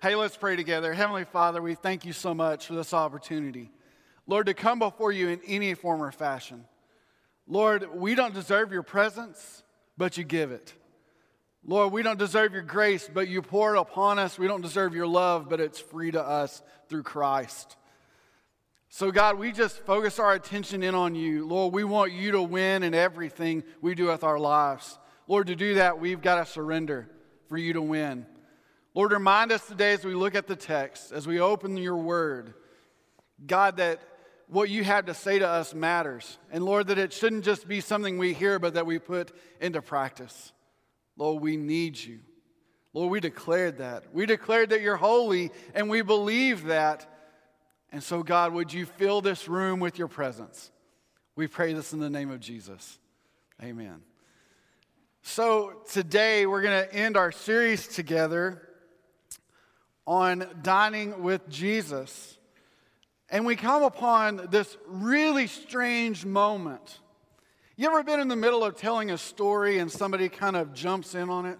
Hey, let's pray together. Heavenly Father, we thank you so much for this opportunity. Lord, to come before you in any form or fashion. Lord, we don't deserve your presence, but you give it. Lord, we don't deserve your grace, but you pour it upon us. We don't deserve your love, but it's free to us through Christ. So, God, we just focus our attention in on you. Lord, we want you to win in everything we do with our lives. Lord, to do that, we've got to surrender for you to win. Lord, remind us today as we look at the text, as we open your word, God, that what you have to say to us matters. And Lord, that it shouldn't just be something we hear, but that we put into practice. Lord, we need you. Lord, we declared that. We declared that you're holy, and we believe that. And so, God, would you fill this room with your presence? We pray this in the name of Jesus. Amen. So, today we're going to end our series together on dining with Jesus. And we come upon this really strange moment. You ever been in the middle of telling a story and somebody kind of jumps in on it?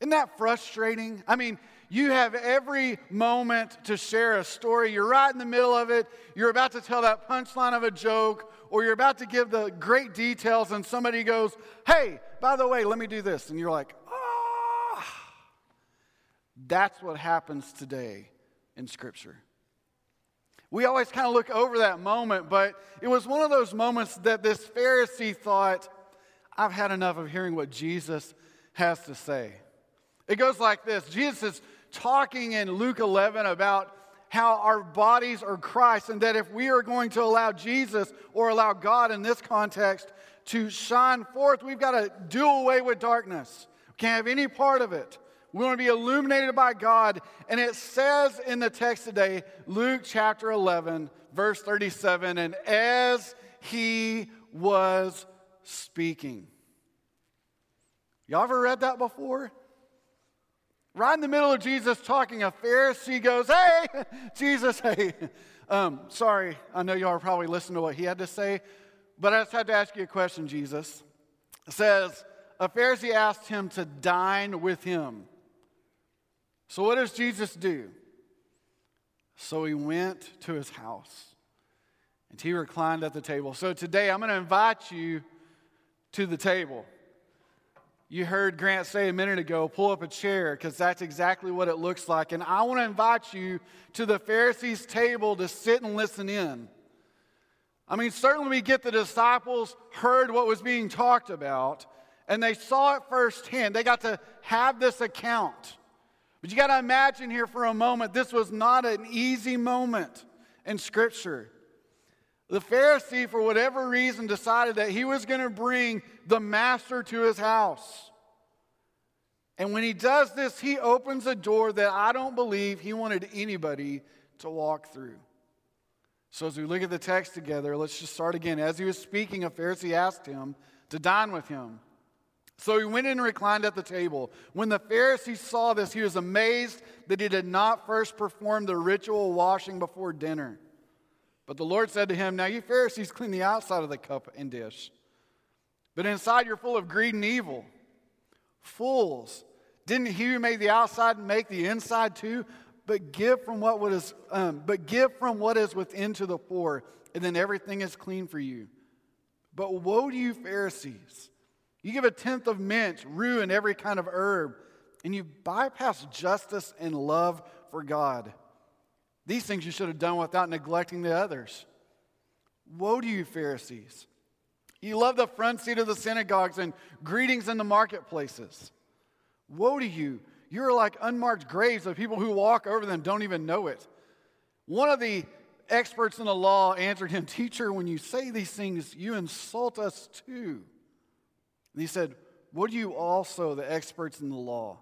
Isn't that frustrating? I mean, you have every moment to share a story. You're right in the middle of it. You're about to tell that punchline of a joke, or you're about to give the great details, and somebody goes, Hey, by the way, let me do this. And you're like. That's what happens today in Scripture. We always kind of look over that moment, but it was one of those moments that this Pharisee thought, I've had enough of hearing what Jesus has to say. It goes like this Jesus is talking in Luke 11 about how our bodies are Christ, and that if we are going to allow Jesus or allow God in this context to shine forth, we've got to do away with darkness. We can't have any part of it. We want to be illuminated by God. And it says in the text today, Luke chapter 11, verse 37, and as he was speaking. Y'all ever read that before? Right in the middle of Jesus talking, a Pharisee goes, Hey, Jesus, hey. Um, sorry, I know y'all are probably listening to what he had to say, but I just had to ask you a question, Jesus. It says, A Pharisee asked him to dine with him. So, what does Jesus do? So, he went to his house and he reclined at the table. So, today I'm going to invite you to the table. You heard Grant say a minute ago, pull up a chair, because that's exactly what it looks like. And I want to invite you to the Pharisees' table to sit and listen in. I mean, certainly we get the disciples heard what was being talked about, and they saw it firsthand. They got to have this account. But you got to imagine here for a moment, this was not an easy moment in Scripture. The Pharisee, for whatever reason, decided that he was going to bring the master to his house. And when he does this, he opens a door that I don't believe he wanted anybody to walk through. So, as we look at the text together, let's just start again. As he was speaking, a Pharisee asked him to dine with him. So he went in and reclined at the table. When the Pharisee saw this, he was amazed that he did not first perform the ritual washing before dinner. But the Lord said to him, Now you Pharisees clean the outside of the cup and dish, but inside you're full of greed and evil. Fools, didn't he who made the outside make the inside too? But give from what is, um, but give from what is within to the poor, and then everything is clean for you. But woe to you, Pharisees! You give a tenth of mint, rue, and every kind of herb, and you bypass justice and love for God. These things you should have done without neglecting the others. Woe to you, Pharisees! You love the front seat of the synagogues and greetings in the marketplaces. Woe to you! You're like unmarked graves of people who walk over them don't even know it. One of the experts in the law answered him, Teacher, when you say these things, you insult us too. And he said, What do you also, the experts in the law?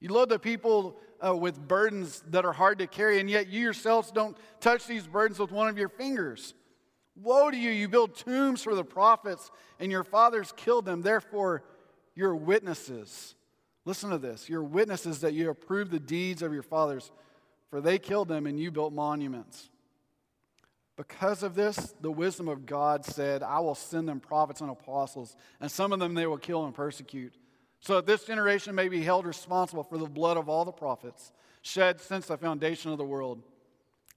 You load the people uh, with burdens that are hard to carry, and yet you yourselves don't touch these burdens with one of your fingers. Woe to you! You build tombs for the prophets, and your fathers killed them. Therefore, you're witnesses. Listen to this. You're witnesses that you approve the deeds of your fathers, for they killed them, and you built monuments. Because of this, the wisdom of God said, I will send them prophets and apostles, and some of them they will kill and persecute so that this generation may be held responsible for the blood of all the prophets shed since the foundation of the world.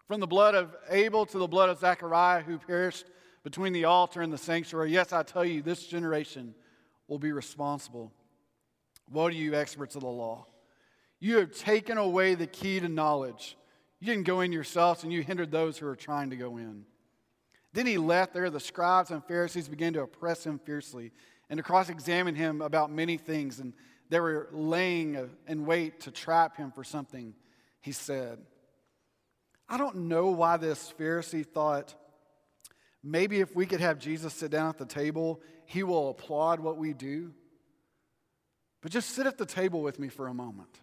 From the blood of Abel to the blood of Zechariah, who perished between the altar and the sanctuary. Yes, I tell you, this generation will be responsible. Woe to you, experts of the law! You have taken away the key to knowledge. You didn't go in yourselves, and you hindered those who are trying to go in. Then he left there. The scribes and Pharisees began to oppress him fiercely and to cross examine him about many things. And they were laying in wait to trap him for something he said. I don't know why this Pharisee thought maybe if we could have Jesus sit down at the table, he will applaud what we do. But just sit at the table with me for a moment.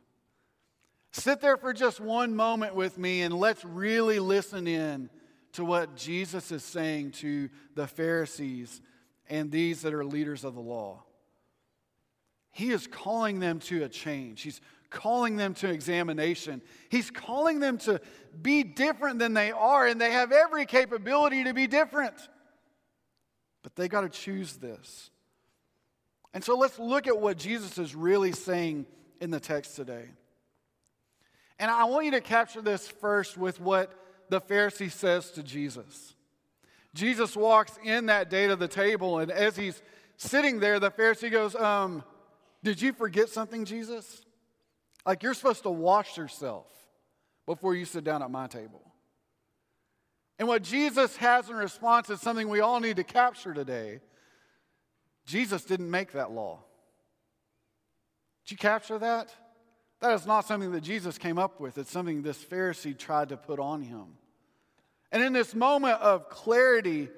Sit there for just one moment with me and let's really listen in to what Jesus is saying to the Pharisees and these that are leaders of the law. He is calling them to a change. He's calling them to examination. He's calling them to be different than they are, and they have every capability to be different. But they got to choose this. And so let's look at what Jesus is really saying in the text today. And I want you to capture this first with what the Pharisee says to Jesus. Jesus walks in that day to the table, and as he's sitting there, the Pharisee goes, um, Did you forget something, Jesus? Like you're supposed to wash yourself before you sit down at my table. And what Jesus has in response is something we all need to capture today. Jesus didn't make that law. Did you capture that? That is not something that Jesus came up with, it's something this Pharisee tried to put on him. And in this moment of clarity,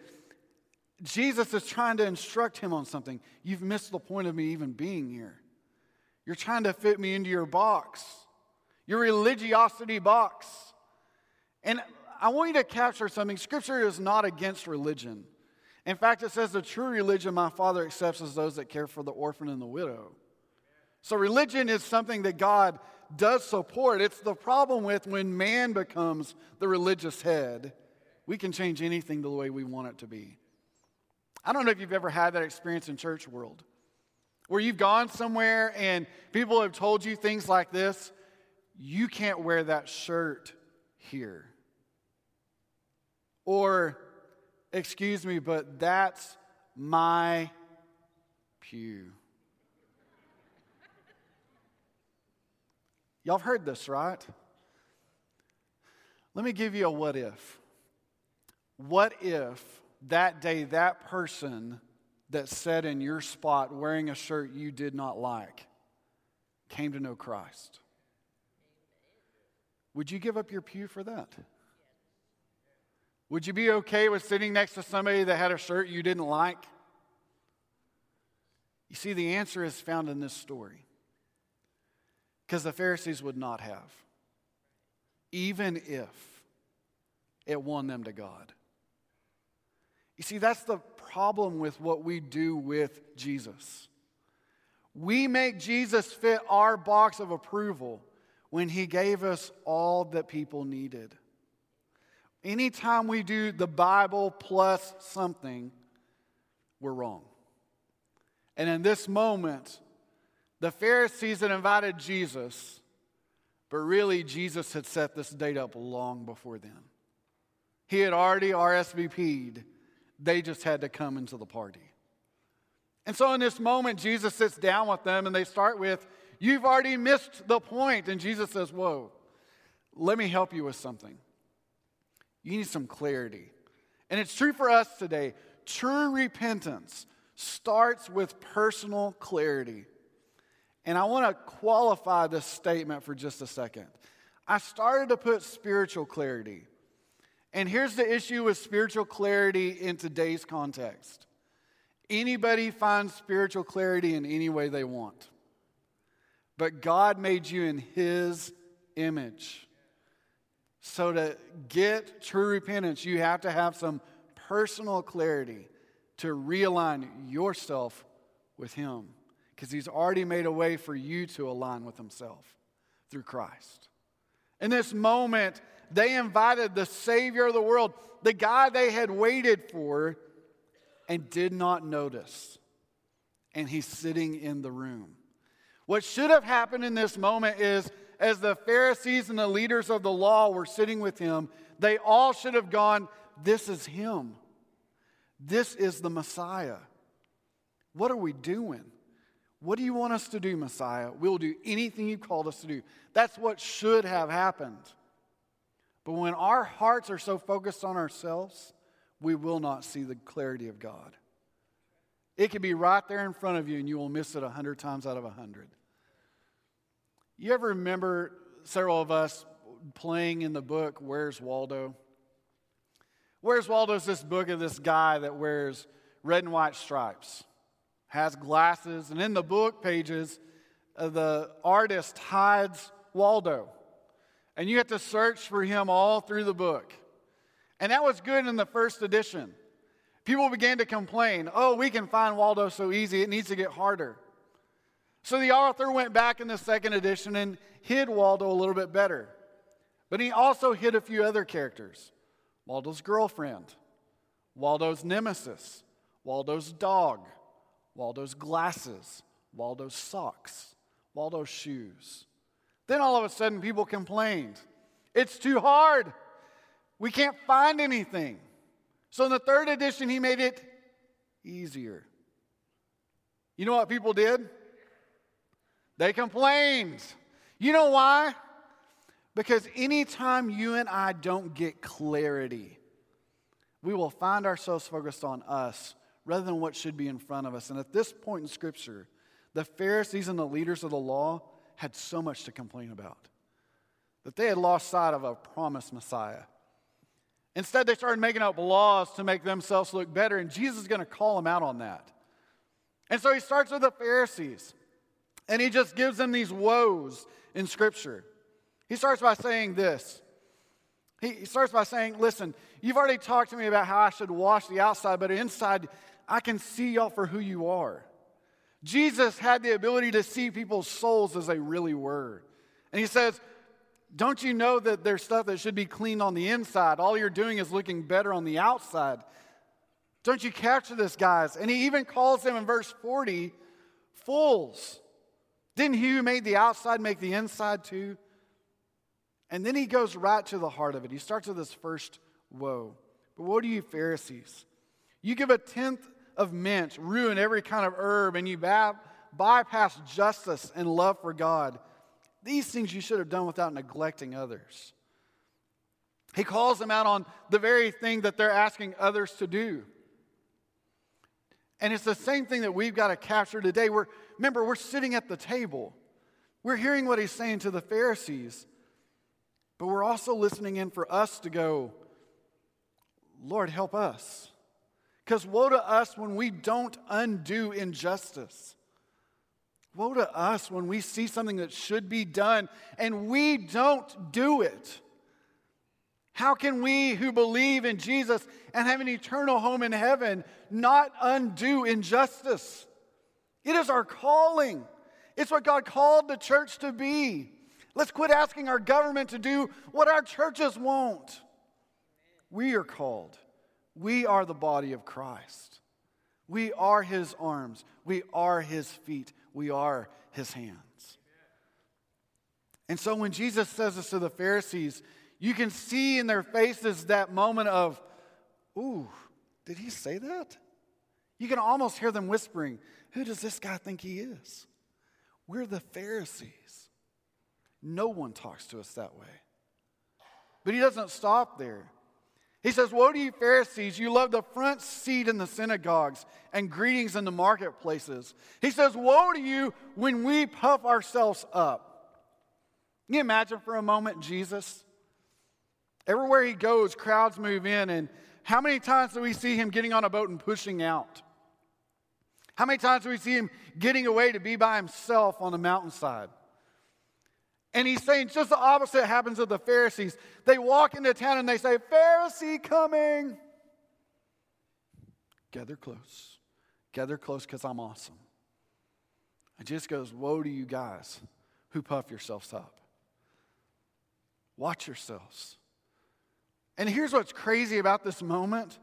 Jesus is trying to instruct him on something. You've missed the point of me even being here. You're trying to fit me into your box, your religiosity box. And I want you to capture something. Scripture is not against religion. In fact, it says the true religion my Father accepts is those that care for the orphan and the widow. So, religion is something that God does support. It's the problem with when man becomes the religious head, we can change anything the way we want it to be. I don't know if you've ever had that experience in church world where you've gone somewhere and people have told you things like this you can't wear that shirt here. Or, excuse me, but that's my pew. Y'all have heard this, right? Let me give you a what if. What if that day that person that sat in your spot wearing a shirt you did not like came to know Christ? Would you give up your pew for that? Would you be okay with sitting next to somebody that had a shirt you didn't like? You see, the answer is found in this story because the Pharisees would not have, even if it won them to God. You see, that's the problem with what we do with Jesus. We make Jesus fit our box of approval when he gave us all that people needed. Anytime we do the Bible plus something, we're wrong. And in this moment, the Pharisees had invited Jesus, but really, Jesus had set this date up long before then. He had already RSVP'd, they just had to come into the party. And so, in this moment, Jesus sits down with them and they start with, You've already missed the point. And Jesus says, Whoa, let me help you with something. You need some clarity. And it's true for us today. True repentance starts with personal clarity. And I want to qualify this statement for just a second. I started to put spiritual clarity. And here's the issue with spiritual clarity in today's context anybody finds spiritual clarity in any way they want. But God made you in His image. So, to get true repentance, you have to have some personal clarity to realign yourself with Him because he's already made a way for you to align with himself through Christ. In this moment, they invited the Savior of the world, the guy they had waited for, and did not notice. And he's sitting in the room. What should have happened in this moment is as the Pharisees and the leaders of the law were sitting with him, they all should have gone, This is him. This is the Messiah. What are we doing? What do you want us to do, Messiah? We'll do anything you called us to do. That's what should have happened. But when our hearts are so focused on ourselves, we will not see the clarity of God. It could be right there in front of you, and you will miss it a hundred times out of a hundred. You ever remember several of us playing in the book Where's Waldo? Where's Waldo is this book of this guy that wears red and white stripes, has glasses, and in the book pages, uh, the artist hides Waldo. And you have to search for him all through the book. And that was good in the first edition. People began to complain, oh, we can find Waldo so easy, it needs to get harder. So the author went back in the second edition and hid Waldo a little bit better. But he also hid a few other characters Waldo's girlfriend, Waldo's nemesis, Waldo's dog, Waldo's glasses, Waldo's socks, Waldo's shoes. Then all of a sudden, people complained. It's too hard. We can't find anything. So in the third edition, he made it easier. You know what people did? They complained. You know why? Because anytime you and I don't get clarity, we will find ourselves focused on us rather than what should be in front of us. And at this point in Scripture, the Pharisees and the leaders of the law had so much to complain about that they had lost sight of a promised Messiah. Instead, they started making up laws to make themselves look better, and Jesus is going to call them out on that. And so he starts with the Pharisees, and he just gives them these woes in Scripture. He starts by saying this. He starts by saying, Listen, you've already talked to me about how I should wash the outside, but inside, I can see y'all for who you are. Jesus had the ability to see people's souls as they really were. And he says, Don't you know that there's stuff that should be cleaned on the inside? All you're doing is looking better on the outside. Don't you capture this, guys? And he even calls them in verse 40 fools. Didn't he who made the outside make the inside too? And then he goes right to the heart of it. He starts with this first woe. But what do you, Pharisees? You give a tenth of mint, ruin every kind of herb, and you bypass justice and love for God. These things you should have done without neglecting others. He calls them out on the very thing that they're asking others to do. And it's the same thing that we've got to capture today. We're, remember, we're sitting at the table. We're hearing what he's saying to the Pharisees, but we're also listening in for us to go, Lord, help us. Because woe to us when we don't undo injustice. Woe to us when we see something that should be done and we don't do it. How can we who believe in Jesus and have an eternal home in heaven not undo injustice? It is our calling. It's what God called the church to be. Let's quit asking our government to do what our churches won't. We are called we are the body of Christ. We are his arms. We are his feet. We are his hands. And so when Jesus says this to the Pharisees, you can see in their faces that moment of, ooh, did he say that? You can almost hear them whispering, who does this guy think he is? We're the Pharisees. No one talks to us that way. But he doesn't stop there. He says, Woe to you, Pharisees! You love the front seat in the synagogues and greetings in the marketplaces. He says, Woe to you when we puff ourselves up. Can you imagine for a moment Jesus? Everywhere he goes, crowds move in, and how many times do we see him getting on a boat and pushing out? How many times do we see him getting away to be by himself on the mountainside? And he's saying just the opposite happens with the Pharisees. They walk into town and they say, Pharisee coming. Gather close. Gather close because I'm awesome. And Jesus goes, Woe to you guys who puff yourselves up. Watch yourselves. And here's what's crazy about this moment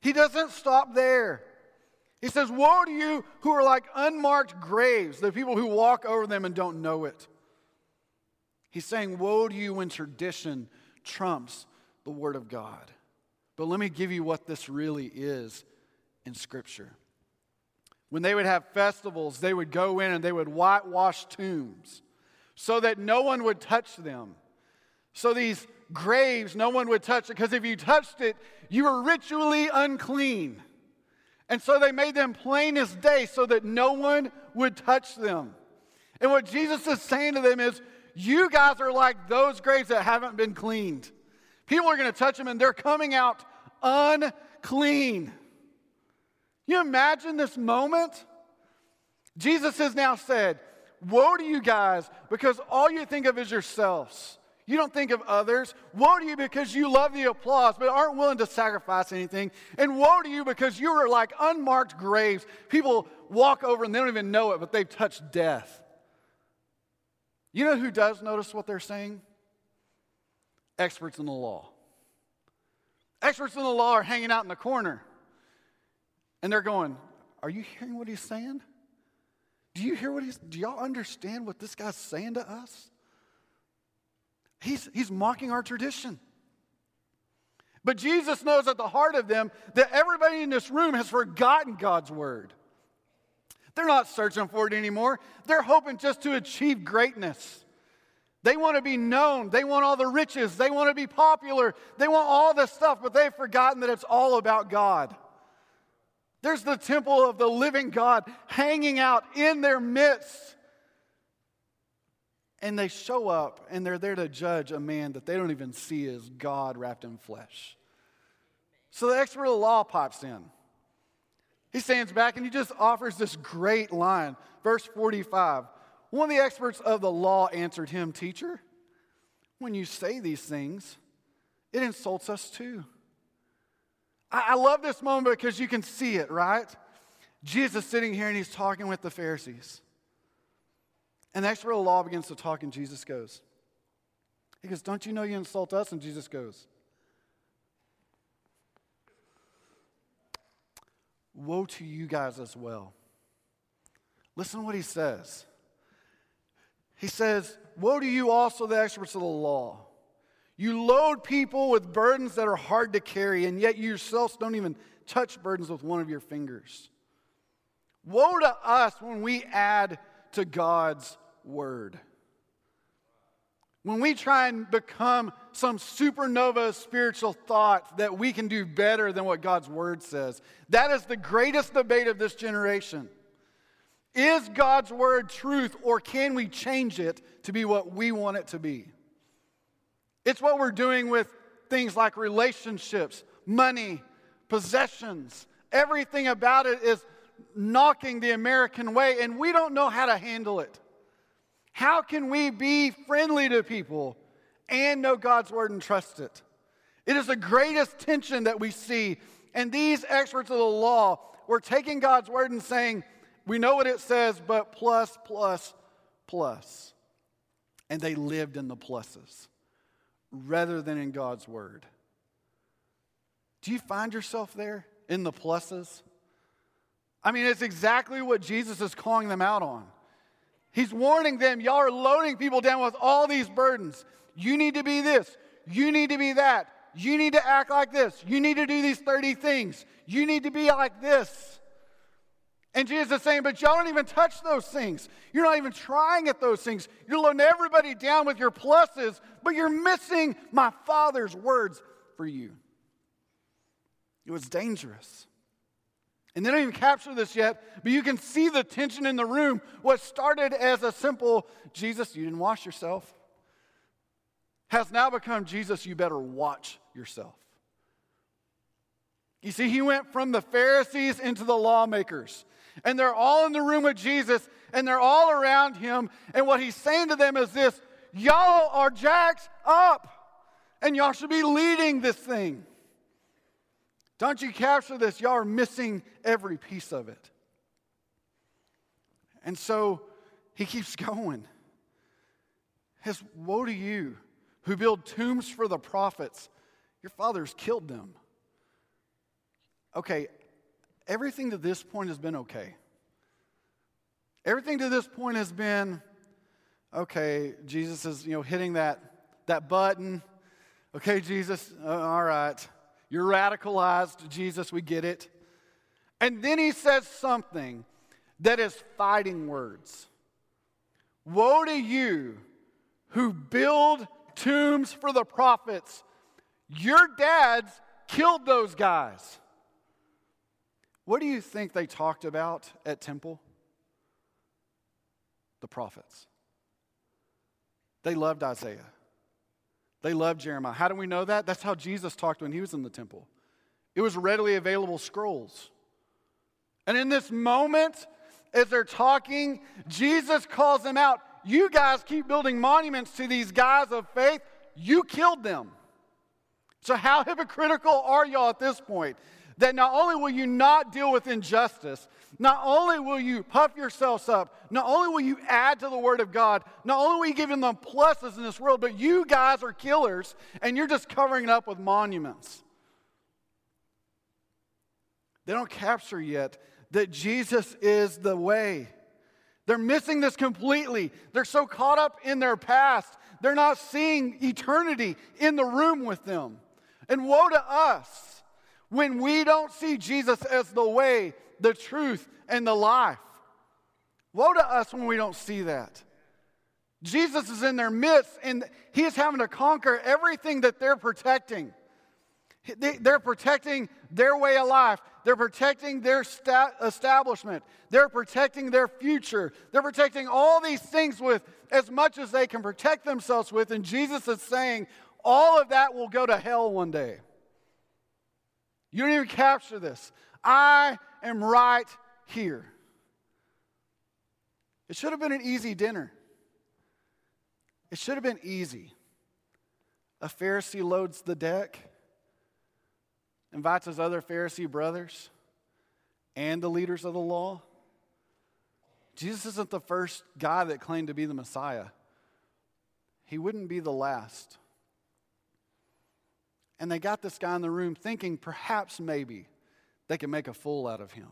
He doesn't stop there. He says, Woe to you who are like unmarked graves, the people who walk over them and don't know it. He's saying, Woe to you when tradition trumps the Word of God. But let me give you what this really is in Scripture. When they would have festivals, they would go in and they would whitewash tombs so that no one would touch them. So these graves, no one would touch it, because if you touched it, you were ritually unclean. And so they made them plain as day so that no one would touch them. And what Jesus is saying to them is, you guys are like those graves that haven't been cleaned. People are going to touch them and they're coming out unclean. You imagine this moment? Jesus has now said, Woe to you guys because all you think of is yourselves. You don't think of others. Woe to you because you love the applause but aren't willing to sacrifice anything. And woe to you because you are like unmarked graves. People walk over and they don't even know it, but they've touched death. You know who does notice what they're saying? Experts in the law. Experts in the law are hanging out in the corner and they're going, Are you hearing what he's saying? Do you hear what he's, do y'all understand what this guy's saying to us? He's, he's mocking our tradition. But Jesus knows at the heart of them that everybody in this room has forgotten God's word. They're not searching for it anymore. They're hoping just to achieve greatness. They want to be known. They want all the riches. They want to be popular. They want all this stuff, but they've forgotten that it's all about God. There's the temple of the living God hanging out in their midst. And they show up and they're there to judge a man that they don't even see as God wrapped in flesh. So the expert of the law pops in. He stands back and he just offers this great line. Verse 45 One of the experts of the law answered him, Teacher, when you say these things, it insults us too. I, love this moment because you can see it, right? Jesus sitting here and he's talking with the Pharisees. And the expert of the law begins to talk, and Jesus goes, He goes, Don't you know you insult us? And Jesus goes, Woe to you guys as well. Listen to what he says. He says, Woe to you also, the experts of the law. You load people with burdens that are hard to carry, and yet you yourselves don't even touch burdens with one of your fingers. Woe to us when we add to God's word. When we try and become some supernova spiritual thought that we can do better than what God's word says, that is the greatest debate of this generation. Is God's word truth, or can we change it to be what we want it to be? It's what we're doing with things like relationships, money, possessions. Everything about it is knocking the American way, and we don't know how to handle it. How can we be friendly to people and know God's word and trust it? It is the greatest tension that we see. And these experts of the law were taking God's word and saying, we know what it says, but plus, plus, plus. And they lived in the pluses rather than in God's word. Do you find yourself there in the pluses? I mean, it's exactly what Jesus is calling them out on. He's warning them, y'all are loading people down with all these burdens. You need to be this, you need to be that, you need to act like this, you need to do these 30 things, you need to be like this. And Jesus is saying, but y'all don't even touch those things. You're not even trying at those things. You're loading everybody down with your pluses, but you're missing my Father's words for you. It was dangerous. And they don't even capture this yet, but you can see the tension in the room. What started as a simple, Jesus, you didn't wash yourself, has now become, Jesus, you better watch yourself. You see, he went from the Pharisees into the lawmakers and they're all in the room with Jesus and they're all around him. And what he's saying to them is this y'all are jacked up and y'all should be leading this thing. Don't you capture this? Y'all are missing every piece of it. And so he keeps going. His woe to you who build tombs for the prophets. Your fathers killed them. Okay, everything to this point has been okay. Everything to this point has been okay. Jesus is, you know, hitting that, that button. Okay, Jesus, uh, all right. You're radicalized, Jesus, we get it. And then he says something that is fighting words. Woe to you who build tombs for the prophets. Your dads killed those guys. What do you think they talked about at temple? The prophets. They loved Isaiah. They loved Jeremiah. How do we know that? That's how Jesus talked when he was in the temple. It was readily available scrolls. And in this moment, as they're talking, Jesus calls them out. You guys keep building monuments to these guys of faith. You killed them. So, how hypocritical are y'all at this point? That not only will you not deal with injustice, not only will you puff yourselves up, not only will you add to the Word of God, not only will you give them pluses in this world, but you guys are killers and you're just covering it up with monuments. They don't capture yet that Jesus is the way. They're missing this completely. They're so caught up in their past, they're not seeing eternity in the room with them. And woe to us when we don't see Jesus as the way, the truth, and the life. Woe to us when we don't see that. Jesus is in their midst and he is having to conquer everything that they're protecting. They're protecting their way of life. They're protecting their sta- establishment. They're protecting their future. They're protecting all these things with as much as they can protect themselves with. And Jesus is saying, all of that will go to hell one day. You don't even capture this. I am right here. It should have been an easy dinner. It should have been easy. A Pharisee loads the deck, invites his other Pharisee brothers and the leaders of the law. Jesus isn't the first guy that claimed to be the Messiah, he wouldn't be the last. And they got this guy in the room thinking perhaps maybe they could make a fool out of him.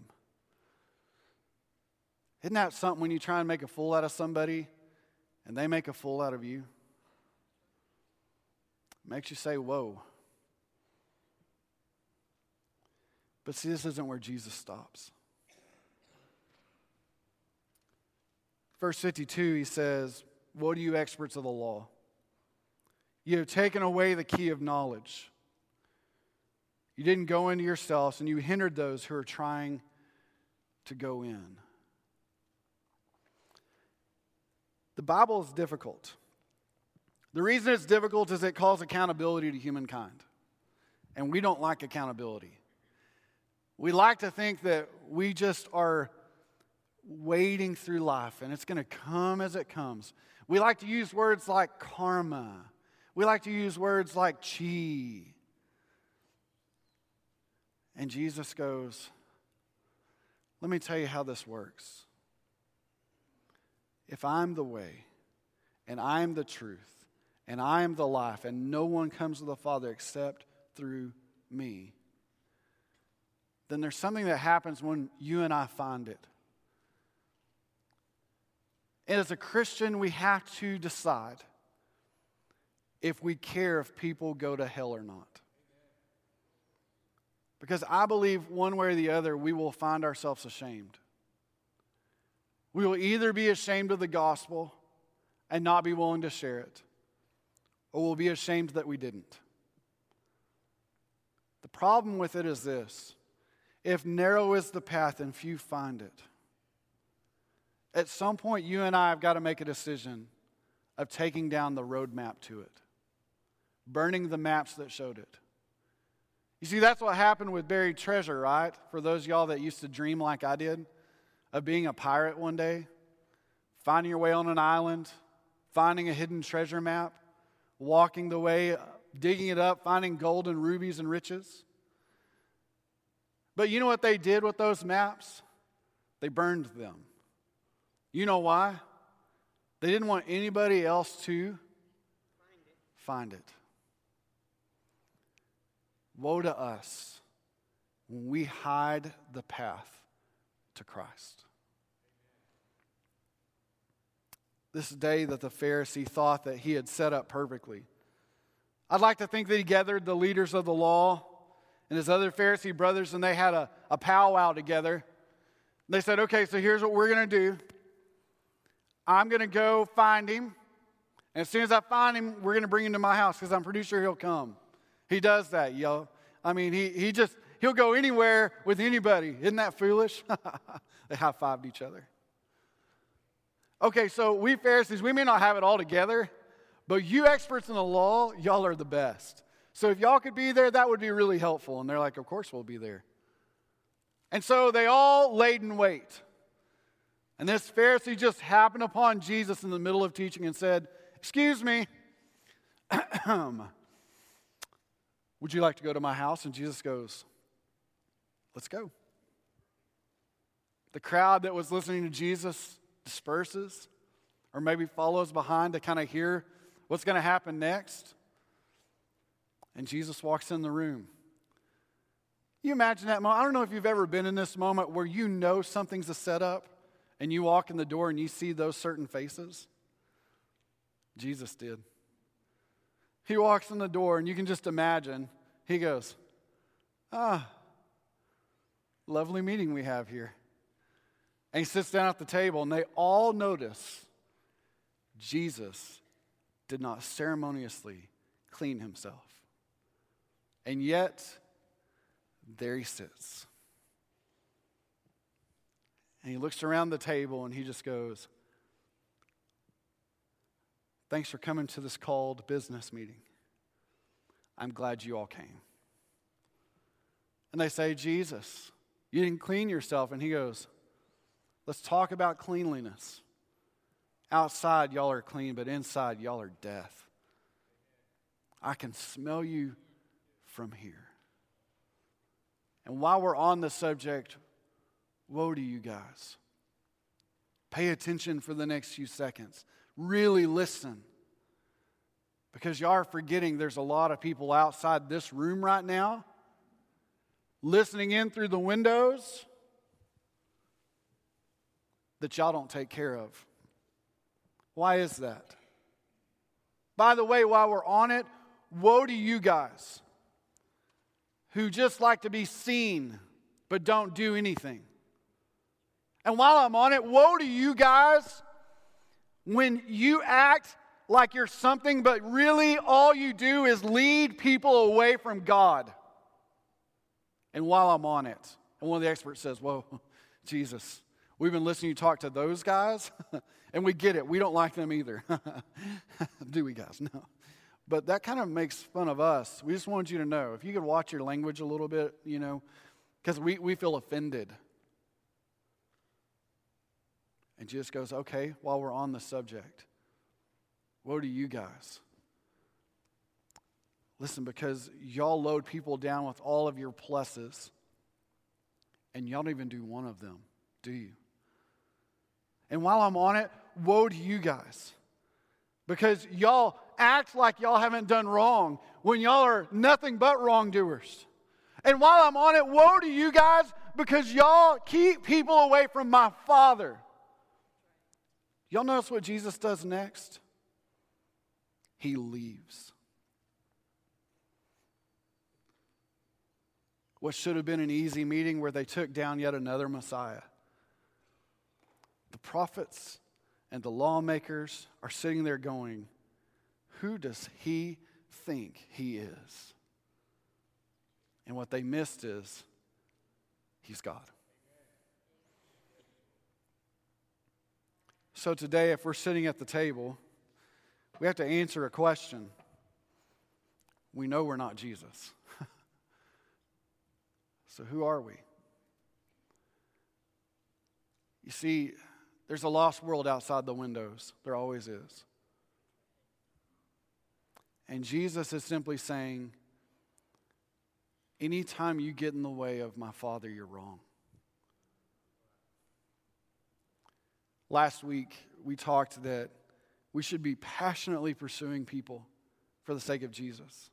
Isn't that something when you try and make a fool out of somebody and they make a fool out of you? Makes you say, Whoa. But see, this isn't where Jesus stops. Verse 52, he says, Woe to you, experts of the law! You have taken away the key of knowledge. You didn't go into yourselves, and you hindered those who are trying to go in. The Bible is difficult. The reason it's difficult is it calls accountability to humankind. And we don't like accountability. We like to think that we just are wading through life and it's going to come as it comes. We like to use words like karma. We like to use words like chi. And Jesus goes, Let me tell you how this works. If I'm the way, and I'm the truth, and I am the life, and no one comes to the Father except through me, then there's something that happens when you and I find it. And as a Christian, we have to decide if we care if people go to hell or not. Because I believe one way or the other, we will find ourselves ashamed. We will either be ashamed of the gospel and not be willing to share it, or we'll be ashamed that we didn't. The problem with it is this if narrow is the path and few find it, at some point you and I have got to make a decision of taking down the roadmap to it, burning the maps that showed it. You see, that's what happened with buried treasure, right? For those y'all that used to dream like I did of being a pirate one day, finding your way on an island, finding a hidden treasure map, walking the way, digging it up, finding gold and rubies and riches. But you know what they did with those maps? They burned them. You know why? They didn't want anybody else to find it. Woe to us when we hide the path to Christ. This day that the Pharisee thought that he had set up perfectly. I'd like to think that he gathered the leaders of the law and his other Pharisee brothers, and they had a, a powwow together. They said, Okay, so here's what we're going to do I'm going to go find him. And as soon as I find him, we're going to bring him to my house because I'm pretty sure he'll come. He does that, yo. I mean, he, he just, he'll go anywhere with anybody. Isn't that foolish? they high fived each other. Okay, so we Pharisees, we may not have it all together, but you experts in the law, y'all are the best. So if y'all could be there, that would be really helpful. And they're like, Of course we'll be there. And so they all laid in wait. And this Pharisee just happened upon Jesus in the middle of teaching and said, Excuse me, would you like to go to my house? And Jesus goes, Let's go. The crowd that was listening to Jesus disperses or maybe follows behind to kind of hear what's going to happen next. And Jesus walks in the room. You imagine that moment? I don't know if you've ever been in this moment where you know something's a setup and you walk in the door and you see those certain faces. Jesus did. He walks in the door and you can just imagine, he goes, Ah, lovely meeting we have here. And he sits down at the table and they all notice Jesus did not ceremoniously clean himself. And yet, there he sits. And he looks around the table and he just goes, Thanks for coming to this called business meeting. I'm glad you all came. And they say, Jesus, you didn't clean yourself. And he goes, Let's talk about cleanliness. Outside, y'all are clean, but inside, y'all are death. I can smell you from here. And while we're on the subject, woe to you guys. Pay attention for the next few seconds. Really listen. Because you are forgetting there's a lot of people outside this room right now listening in through the windows that y'all don't take care of. Why is that? By the way, while we're on it, woe to you guys who just like to be seen but don't do anything. And while I'm on it, woe to you guys when you act like you're something, but really all you do is lead people away from God. And while I'm on it, and one of the experts says, Whoa, Jesus, we've been listening you talk to those guys, and we get it. We don't like them either. do we, guys? No. But that kind of makes fun of us. We just wanted you to know if you could watch your language a little bit, you know, because we, we feel offended. And Jesus goes, okay, while we're on the subject, woe to you guys. Listen, because y'all load people down with all of your pluses, and y'all don't even do one of them, do you? And while I'm on it, woe to you guys. Because y'all act like y'all haven't done wrong when y'all are nothing but wrongdoers. And while I'm on it, woe to you guys because y'all keep people away from my Father. Y'all notice what Jesus does next? He leaves. What should have been an easy meeting where they took down yet another Messiah. The prophets and the lawmakers are sitting there going, Who does he think he is? And what they missed is, He's God. So today, if we're sitting at the table, we have to answer a question. We know we're not Jesus. so who are we? You see, there's a lost world outside the windows. There always is. And Jesus is simply saying, anytime you get in the way of my Father, you're wrong. Last week, we talked that we should be passionately pursuing people for the sake of Jesus.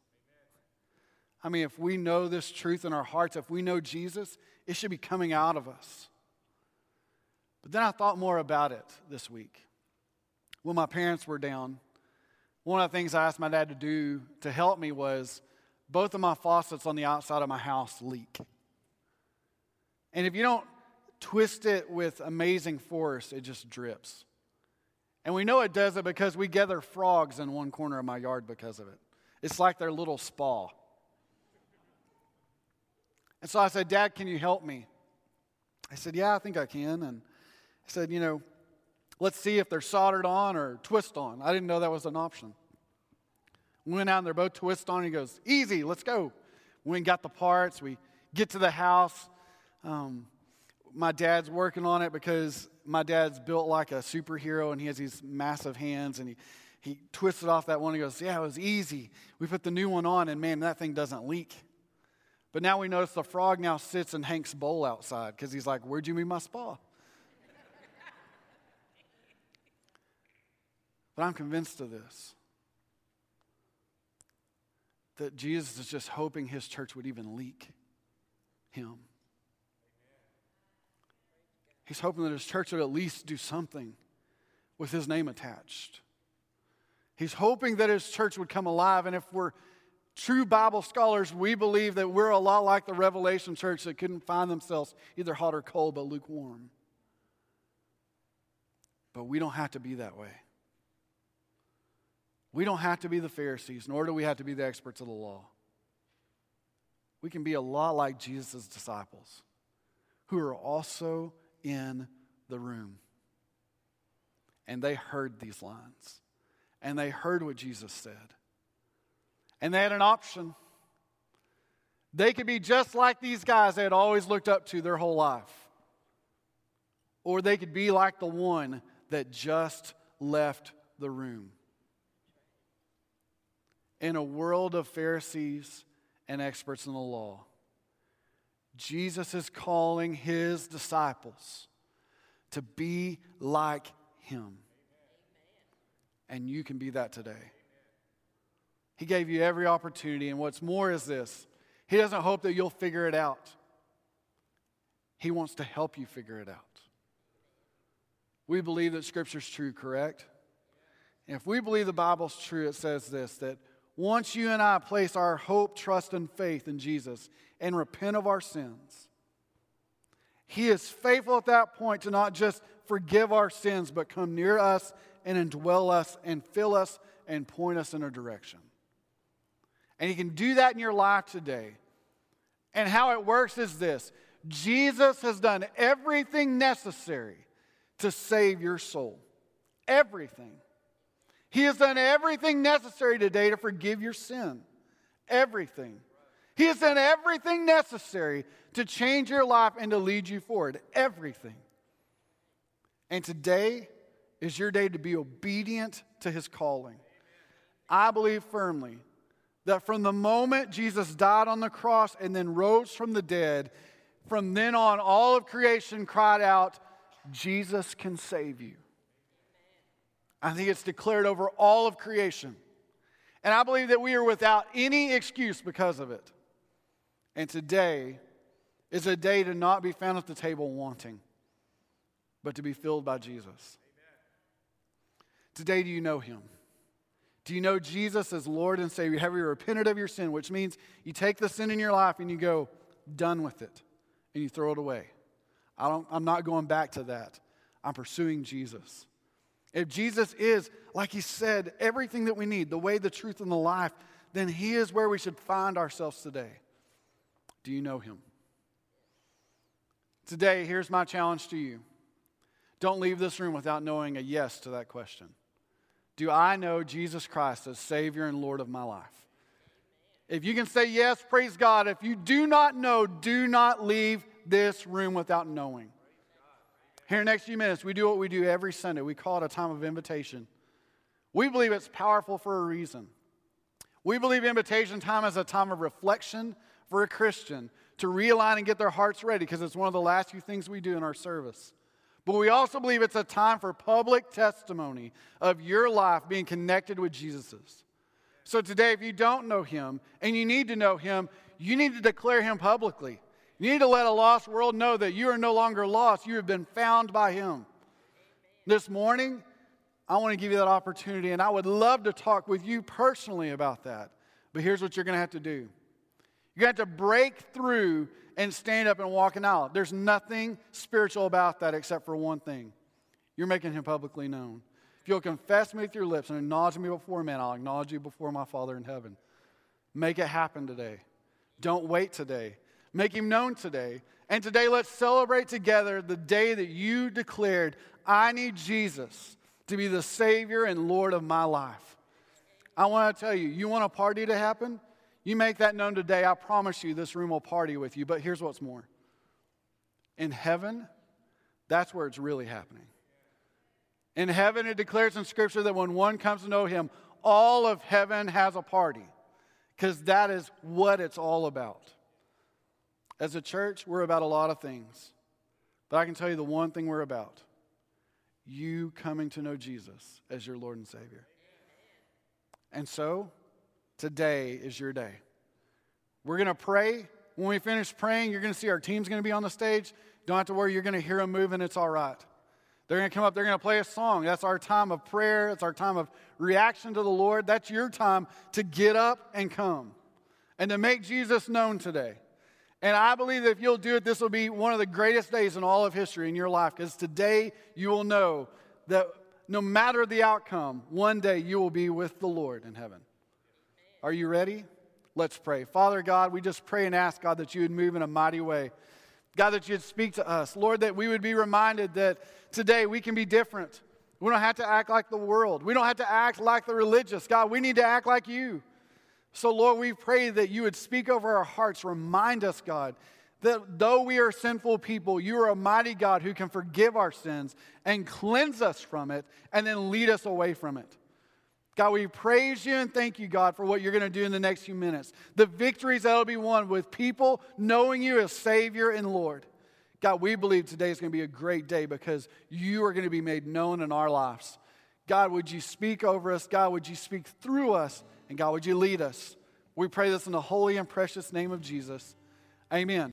I mean, if we know this truth in our hearts, if we know Jesus, it should be coming out of us. But then I thought more about it this week. When my parents were down, one of the things I asked my dad to do to help me was both of my faucets on the outside of my house leak. And if you don't twist it with amazing force, it just drips. And we know it does it because we gather frogs in one corner of my yard because of it. It's like their little spa. And so I said, Dad, can you help me? I said, Yeah, I think I can. And I said, You know, let's see if they're soldered on or twist on. I didn't know that was an option. We went out and they're both twist on. He goes, Easy, let's go. We got the parts. We get to the house. Um, my dad's working on it because my dad's built like a superhero and he has these massive hands and he, he twisted off that one. He goes, Yeah, it was easy. We put the new one on and man, that thing doesn't leak. But now we notice the frog now sits in Hank's bowl outside because he's like, Where'd you meet my spa? But I'm convinced of this that Jesus is just hoping his church would even leak him. He's hoping that his church would at least do something with his name attached. He's hoping that his church would come alive. And if we're true Bible scholars, we believe that we're a lot like the Revelation church that couldn't find themselves either hot or cold, but lukewarm. But we don't have to be that way. We don't have to be the Pharisees, nor do we have to be the experts of the law. We can be a lot like Jesus' disciples, who are also in the room. And they heard these lines, and they heard what Jesus said. And they had an option. They could be just like these guys they had always looked up to their whole life. Or they could be like the one that just left the room. In a world of Pharisees and experts in the law, Jesus is calling his disciples to be like him. And you can be that today. He gave you every opportunity. And what's more is this He doesn't hope that you'll figure it out, He wants to help you figure it out. We believe that Scripture's true, correct? And if we believe the Bible's true, it says this that once you and I place our hope, trust, and faith in Jesus and repent of our sins, He is faithful at that point to not just forgive our sins, but come near us and indwell us and fill us and point us in a direction. And He can do that in your life today. And how it works is this Jesus has done everything necessary to save your soul. Everything. He has done everything necessary today to forgive your sin. Everything. He has done everything necessary to change your life and to lead you forward. Everything. And today is your day to be obedient to his calling. I believe firmly that from the moment Jesus died on the cross and then rose from the dead, from then on, all of creation cried out, Jesus can save you. I think it's declared over all of creation. And I believe that we are without any excuse because of it. And today is a day to not be found at the table wanting, but to be filled by Jesus. Amen. Today, do you know him? Do you know Jesus as Lord and Savior? Have you repented of your sin? Which means you take the sin in your life and you go, done with it, and you throw it away. I don't, I'm not going back to that. I'm pursuing Jesus. If Jesus is, like he said, everything that we need, the way, the truth, and the life, then he is where we should find ourselves today. Do you know him? Today, here's my challenge to you. Don't leave this room without knowing a yes to that question. Do I know Jesus Christ as Savior and Lord of my life? If you can say yes, praise God. If you do not know, do not leave this room without knowing. Here in the next few minutes, we do what we do every Sunday. We call it a time of invitation. We believe it's powerful for a reason. We believe invitation time is a time of reflection for a Christian to realign and get their hearts ready because it's one of the last few things we do in our service. But we also believe it's a time for public testimony of your life being connected with Jesus's. So today, if you don't know him and you need to know him, you need to declare him publicly. You need to let a lost world know that you are no longer lost. You have been found by him. This morning, I want to give you that opportunity, and I would love to talk with you personally about that. But here's what you're going to have to do you're going to have to break through and stand up and walk an aisle. There's nothing spiritual about that except for one thing you're making him publicly known. If you'll confess me with your lips and acknowledge me before men, I'll acknowledge you before my Father in heaven. Make it happen today. Don't wait today. Make him known today. And today, let's celebrate together the day that you declared, I need Jesus to be the Savior and Lord of my life. I want to tell you, you want a party to happen? You make that known today. I promise you, this room will party with you. But here's what's more in heaven, that's where it's really happening. In heaven, it declares in Scripture that when one comes to know Him, all of heaven has a party because that is what it's all about. As a church, we're about a lot of things. But I can tell you the one thing we're about you coming to know Jesus as your Lord and Savior. And so, today is your day. We're going to pray. When we finish praying, you're going to see our team's going to be on the stage. Don't have to worry, you're going to hear them moving. It's all right. They're going to come up, they're going to play a song. That's our time of prayer, it's our time of reaction to the Lord. That's your time to get up and come and to make Jesus known today. And I believe that if you'll do it, this will be one of the greatest days in all of history in your life because today you will know that no matter the outcome, one day you will be with the Lord in heaven. Are you ready? Let's pray. Father God, we just pray and ask, God, that you would move in a mighty way. God, that you'd speak to us. Lord, that we would be reminded that today we can be different. We don't have to act like the world. We don't have to act like the religious. God, we need to act like you. So, Lord, we pray that you would speak over our hearts. Remind us, God, that though we are sinful people, you are a mighty God who can forgive our sins and cleanse us from it and then lead us away from it. God, we praise you and thank you, God, for what you're going to do in the next few minutes. The victories that will be won with people knowing you as Savior and Lord. God, we believe today is going to be a great day because you are going to be made known in our lives. God, would you speak over us? God, would you speak through us? And God, would you lead us? We pray this in the holy and precious name of Jesus. Amen.